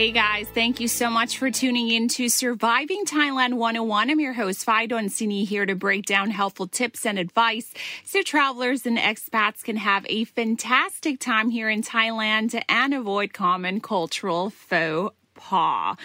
Hey guys, thank you so much for tuning in to Surviving Thailand 101. I'm your host, Fidon Sini, here to break down helpful tips and advice so travelers and expats can have a fantastic time here in Thailand and avoid common cultural faux pas.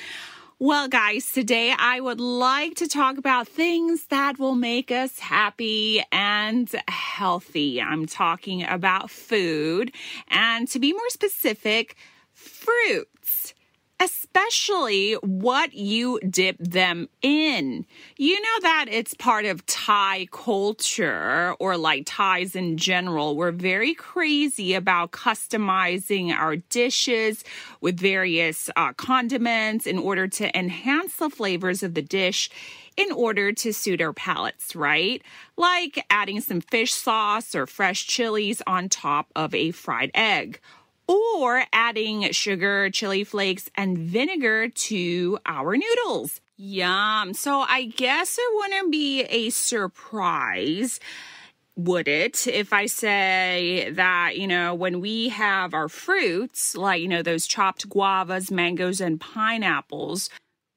Well, guys, today I would like to talk about things that will make us happy and healthy. I'm talking about food and to be more specific, fruits especially what you dip them in. You know that it's part of Thai culture or like Thais in general. We're very crazy about customizing our dishes with various uh, condiments in order to enhance the flavors of the dish in order to suit our palates, right? Like adding some fish sauce or fresh chilies on top of a fried egg or adding sugar, chili flakes, and vinegar to our noodles. Yum. So I guess it wouldn't be a surprise would it if I say that, you know, when we have our fruits, like, you know, those chopped guavas, mangoes, and pineapples,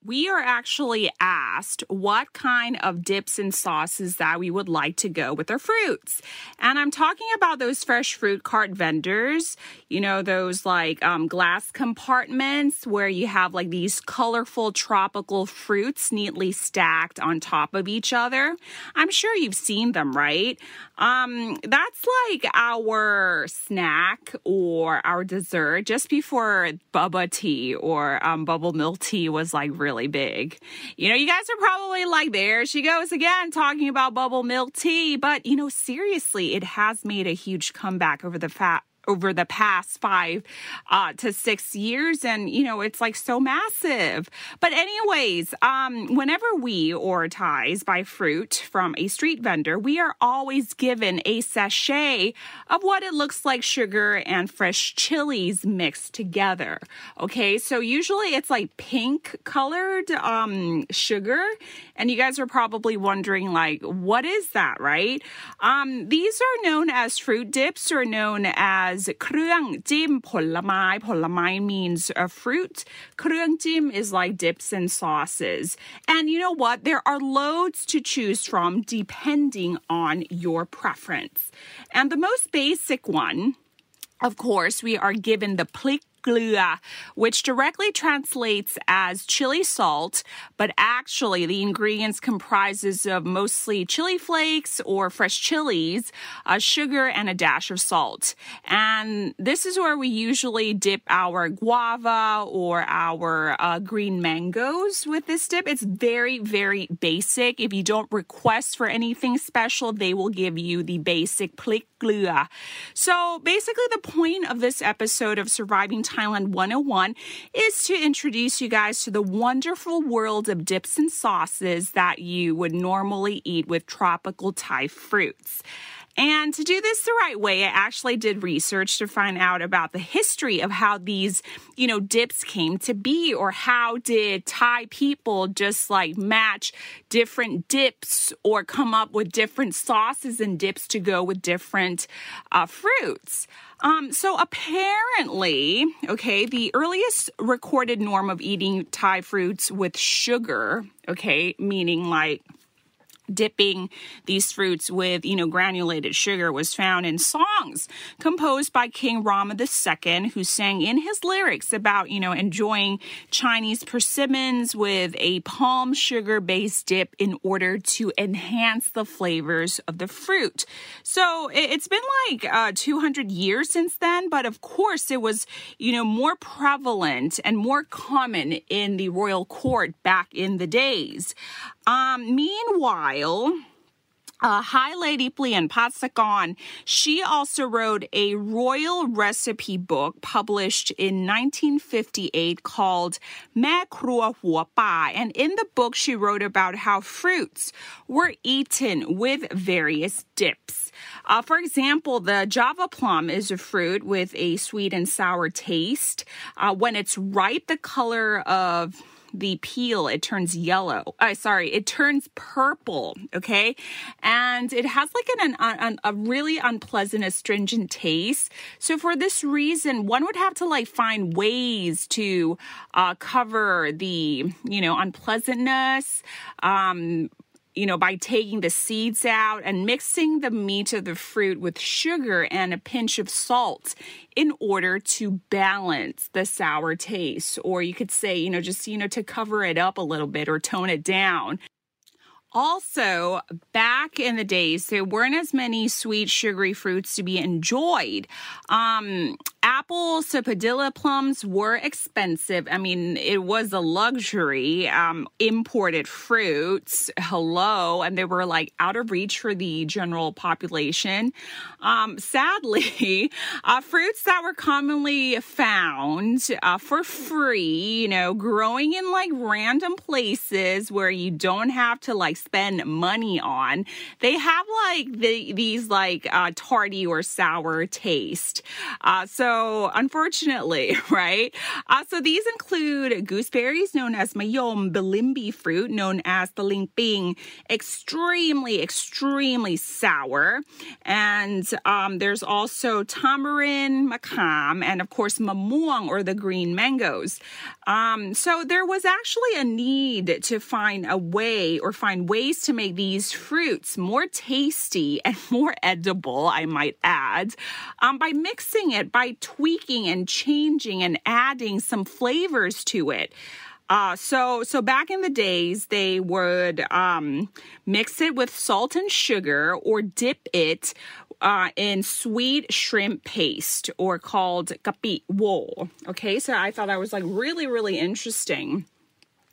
we are actually asked what kind of dips and sauces that we would like to go with our fruits. And I'm talking about those fresh fruit cart vendors, you know, those like um, glass compartments where you have like these colorful tropical fruits neatly stacked on top of each other. I'm sure you've seen them, right? Um, that's like our snack or our dessert just before boba tea or um, bubble milk tea was like really really big. You know, you guys are probably like, there she goes again talking about bubble milk tea. But, you know, seriously, it has made a huge comeback over the fat over the past five uh, to six years. And, you know, it's like so massive. But, anyways, um, whenever we or Thais buy fruit from a street vendor, we are always given a sachet of what it looks like sugar and fresh chilies mixed together. Okay, so usually it's like pink colored um, sugar. And you guys are probably wondering, like, what is that, right? Um, these are known as fruit dips or known as as เครื่องจิ้มผลไม้ผลไม้ means a fruit เครื่องจิ้ม is like dips and sauces and you know what there are loads to choose from depending on your preference and the most basic one of course, we are given the plik which directly translates as chili salt, but actually the ingredients comprises of mostly chili flakes or fresh chilies, uh, sugar, and a dash of salt. And this is where we usually dip our guava or our uh, green mangoes with this dip. It's very, very basic. If you don't request for anything special, they will give you the basic plik glua. So basically, the point of this episode of Surviving Thailand 101 is to introduce you guys to the wonderful world of dips and sauces that you would normally eat with tropical Thai fruits. And to do this the right way, I actually did research to find out about the history of how these, you know, dips came to be or how did Thai people just like match different dips or come up with different sauces and dips to go with different uh, fruits. Um, so apparently, okay, the earliest recorded norm of eating Thai fruits with sugar, okay, meaning like dipping these fruits with, you know, granulated sugar was found in songs composed by King Rama II, who sang in his lyrics about, you know, enjoying Chinese persimmons with a palm sugar based dip in order to enhance the flavors of the fruit. So it's been like uh, 200 years since then, but of course it was, you know, more prevalent and more common in the royal court back in the days. Um, meanwhile, uh, Hai Lady Plian Patsagon, she also wrote a royal recipe book published in 1958 called Me Krua. And in the book, she wrote about how fruits were eaten with various dips. Uh, for example, the Java plum is a fruit with a sweet and sour taste. Uh, when it's ripe, the color of the peel, it turns yellow. Uh, sorry, it turns purple. Okay. And it has like an, an, an, a really unpleasant astringent taste. So for this reason, one would have to like find ways to uh, cover the, you know, unpleasantness. Um, you know, by taking the seeds out and mixing the meat of the fruit with sugar and a pinch of salt in order to balance the sour taste. Or you could say, you know, just, you know, to cover it up a little bit or tone it down. Also, back in the days, there weren't as many sweet, sugary fruits to be enjoyed. Um, apples, Padilla plums were expensive. I mean, it was a luxury. Um, imported fruits, hello, and they were like out of reach for the general population. Um, sadly, uh, fruits that were commonly found uh, for free, you know, growing in like random places where you don't have to like spend money on. They have like the, these like uh, tarty or sour taste. Uh, so unfortunately, right? Uh, so these include gooseberries known as mayom, bilimbi fruit known as the lingping, extremely, extremely sour. And um, there's also tamarind, macam, and of course mamuang or the green mangoes. Um, so there was actually a need to find a way or find ways to make these fruits more tasty and more edible, I might add, um, by mixing it, by tweaking and changing and adding some flavors to it. Uh, so so back in the days, they would um, mix it with salt and sugar or dip it uh, in sweet shrimp paste or called kapi wo. Okay, so I thought that was like really, really interesting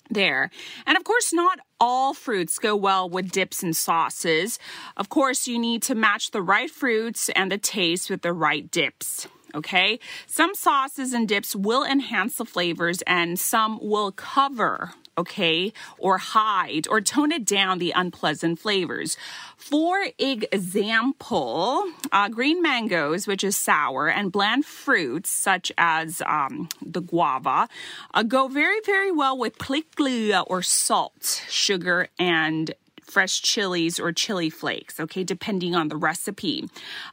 there. And of course, not all fruits go well with dips and sauces. Of course, you need to match the right fruits and the taste with the right dips okay? Some sauces and dips will enhance the flavors and some will cover okay, or hide or tone it down the unpleasant flavors. For example, uh, green mangoes, which is sour, and bland fruits such as um, the guava, uh, go very, very well with pliklia or salt, sugar, and fresh chilies or chili flakes, okay, depending on the recipe.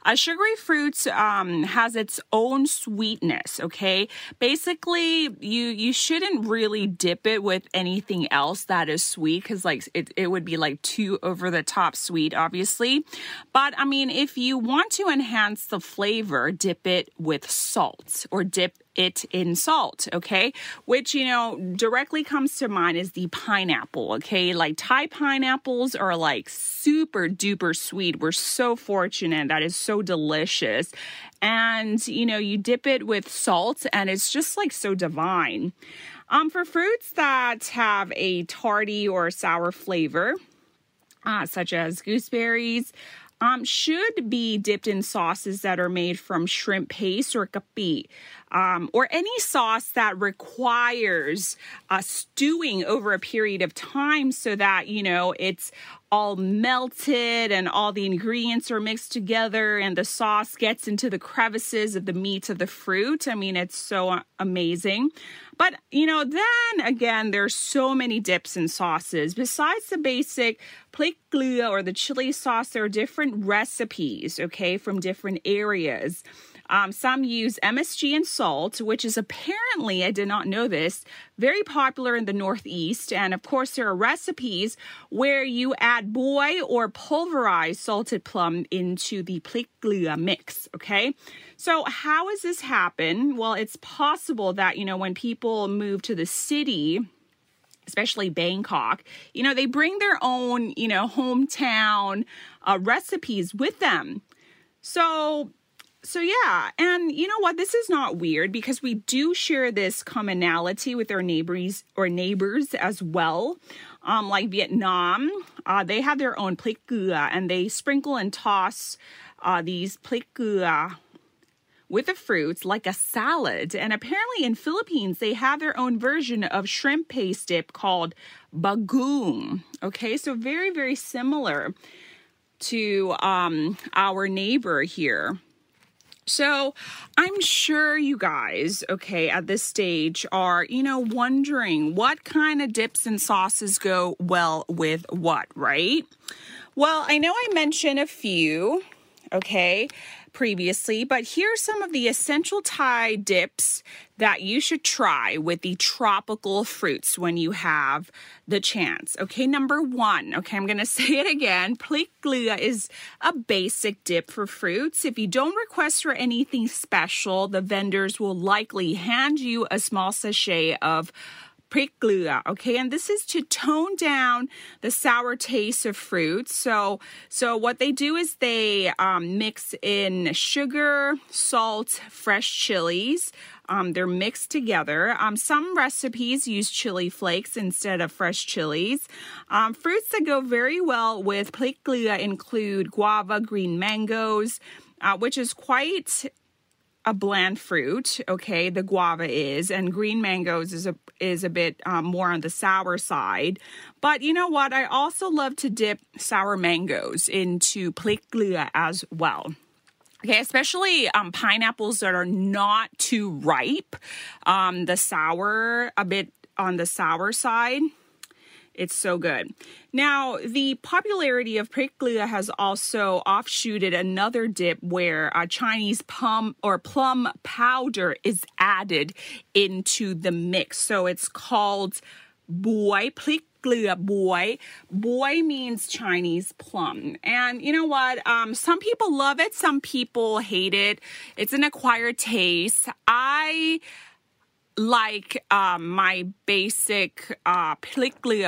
A sugary fruit um, has its own sweetness, okay? Basically, you you shouldn't really dip it with anything else that is sweet because like it, it would be like too over the top sweet, obviously. But I mean, if you want to enhance the flavor, dip it with salt or dip it in salt, okay? Which, you know, directly comes to mind is the pineapple, okay? Like Thai pineapples are like super duper sweet. We're so fortunate. That is so delicious. And, you know, you dip it with salt and it's just like so divine. Um, for fruits that have a tarty or sour flavor, uh, such as gooseberries, um, should be dipped in sauces that are made from shrimp paste or kapi, um, or any sauce that requires uh, stewing over a period of time so that, you know, it's all melted and all the ingredients are mixed together and the sauce gets into the crevices of the meat of the fruit. I mean, it's so amazing. But, you know, then again, there's so many dips and sauces. Besides the basic pliklia or the chili sauce, there are different recipes, okay, from different areas. Um, some use MSG and salt, which is apparently, I did not know this, very popular in the Northeast. And of course, there are recipes where you add boy or pulverized salted plum into the pliklia mix. Okay. So, how does this happen? Well, it's possible that, you know, when people move to the city, especially Bangkok, you know, they bring their own, you know, hometown uh, recipes with them. So, so yeah, and you know what? This is not weird because we do share this commonality with our neighbors or neighbors as well. Um, like Vietnam, uh, they have their own plic and they sprinkle and toss uh, these plic with the fruits like a salad. And apparently in Philippines, they have their own version of shrimp paste dip called bagoong. Okay, so very, very similar to um, our neighbor here. So I'm sure you guys, okay, at this stage are, you know, wondering what kind of dips and sauces go well with what, right? Well, I know I mentioned a few, okay, previously, but here's some of the essential Thai dips that you should try with the tropical fruits when you have the chance. Okay, number one, okay, I'm gonna say it again. Plic is a basic dip for fruits. If you don't request for anything special, the vendors will likely hand you a small sachet of prickluya, okay? And this is to tone down the sour taste of fruit. So, so what they do is they um, mix in sugar, salt, fresh chilies. Um, they're mixed together. Um, some recipes use chili flakes instead of fresh chilies. Um, fruits that go very well with prickluya include guava, green mangoes, uh, which is quite a bland fruit. Okay, the guava is, and green mangoes is a is a bit um, more on the sour side. But you know what? I also love to dip sour mangoes into plic as well. Okay, especially um, pineapples that are not too ripe. Um, the sour, a bit on the sour side. It's so good. Now, the popularity of prickluya has also offshooted another dip where a Chinese plum or plum powder is added into the mix. So it's called boy prickluya boy. Boy means Chinese plum. And you know what? Um, some people love it, some people hate it. It's an acquired taste. I like um, my basic uh,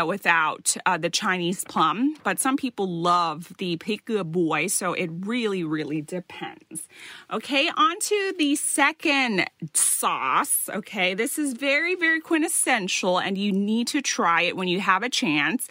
without uh, the Chinese plum, but some people love the pliklia boy, so it really, really depends. Okay, on to the second sauce. Okay, this is very, very quintessential, and you need to try it when you have a chance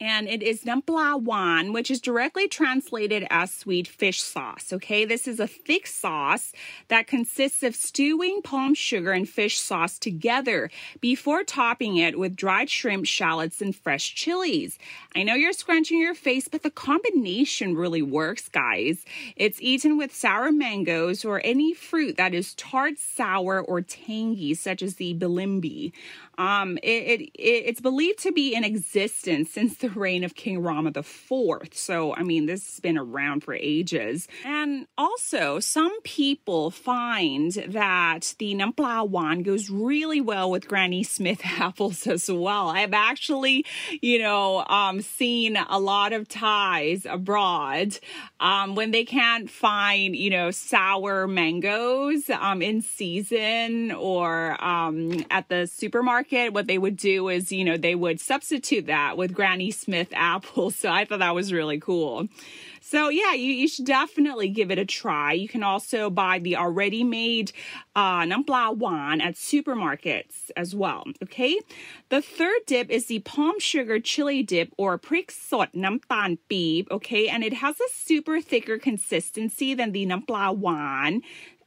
and it is nampla wan, which is directly translated as sweet fish sauce. Okay, this is a thick sauce that consists of stewing palm sugar and fish sauce together before topping it with dried shrimp, shallots, and fresh chilies. I know you're scrunching your face, but the combination really works, guys. It's eaten with sour mangoes or any fruit that is tart, sour, or tangy, such as the bilimbi. Um, it, it, it's believed to be in existence since the reign of King Rama IV. So, I mean, this has been around for ages. And also, some people find that the Nampla Wan goes really well with Granny Smith apples as well. I've actually, you know, um, seen a lot of Thais abroad um, when they can't find, you know, sour mangoes um, in season or um, at the supermarket market, what they would do is, you know, they would substitute that with Granny Smith apples. So I thought that was really cool. So yeah, you, you should definitely give it a try. You can also buy the already made uh, nampla wan at supermarkets as well. Okay. The third dip is the palm sugar chili dip or prik sot nampan beep. Okay, and it has a super thicker consistency than the nampla wan.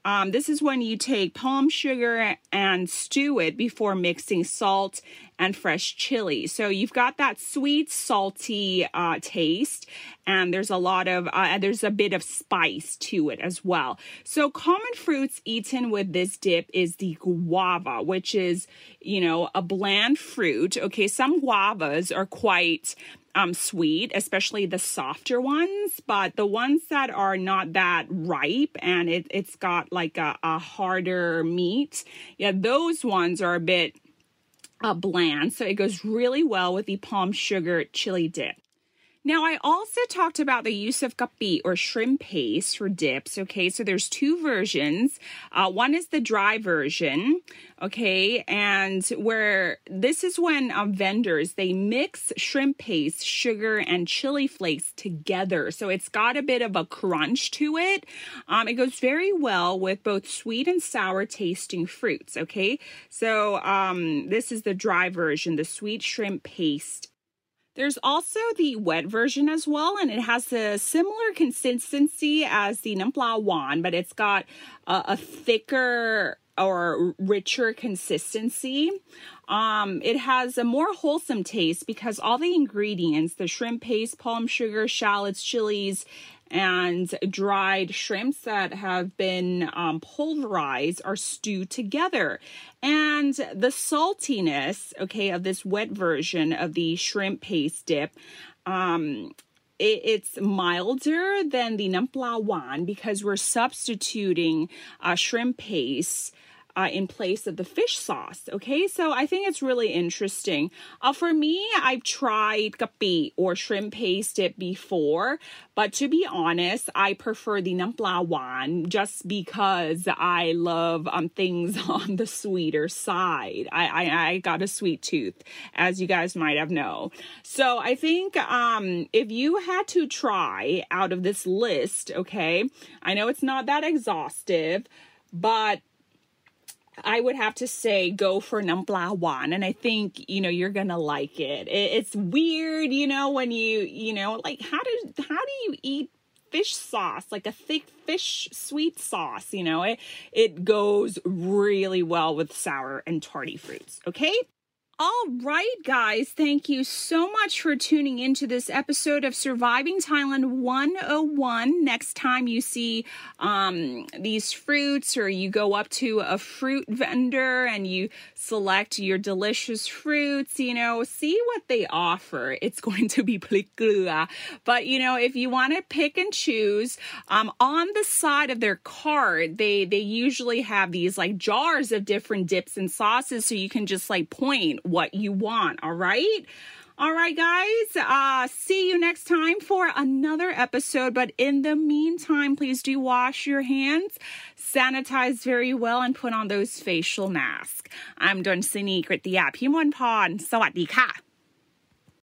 Um, this is when you take palm sugar and stew it before mixing salt and fresh chili. So you've got that sweet, salty uh, taste, and there's a lot of, uh, there's a bit of spice to it as well. So common fruits eaten with this dip is the guava, which is, you know, a bland fruit. Okay, some guavas are quite um, sweet, especially the softer ones, but the ones that are not that ripe and it, it's got like a, a harder meat, yeah, those ones are a bit uh, bland. So it goes really well with the palm sugar chili dip. Now, I also talked about the use of kapi or shrimp paste for dips. Okay, so there's two versions. Uh, one is the dry version. Okay, and where this is when um, vendors they mix shrimp paste, sugar, and chili flakes together. So it's got a bit of a crunch to it. Um, it goes very well with both sweet and sour tasting fruits. Okay, so um, this is the dry version, the sweet shrimp paste there's also the wet version as well, and it has a similar consistency as the Numpla Wan, but it's got a, a thicker or richer consistency. Um, it has a more wholesome taste because all the ingredients the shrimp paste, palm sugar, shallots, chilies, and dried shrimps that have been um, pulverized are stewed together. And the saltiness, okay, of this wet version of the shrimp paste dip, um, it, it's milder than the Numpla Wan because we're substituting uh, shrimp paste uh, in place of the fish sauce. Okay, so I think it's really interesting. Uh, for me, I've tried kapi or shrimp paste it before, but to be honest, I prefer the Numpla Wan just because I love um, things on the sweeter side. I, I, I got a sweet tooth, as you guys might have known. So I think um, if you had to try out of this list, okay, I know it's not that exhaustive, but I would have to say go for Numpla Wan, and I think you know you're gonna like it. It's weird, you know, when you you know like how do how do you eat fish sauce like a thick fish sweet sauce you know it it goes really well with sour and tarty fruits okay all right, guys, thank you so much for tuning into this episode of Surviving Thailand 101. Next time you see um, these fruits or you go up to a fruit vendor and you select your delicious fruits, you know, see what they offer. It's going to be plikua. But, you know, if you want to pick and choose, um, on the side of their cart, they, they usually have these like jars of different dips and sauces so you can just like point what you want. All right. All right, guys. Uh, see you next time for another episode. But in the meantime, please do wash your hands, sanitize very well, and put on those facial masks. I'm Donsini Kritia Pimon Pon. สวัสดีค่ะ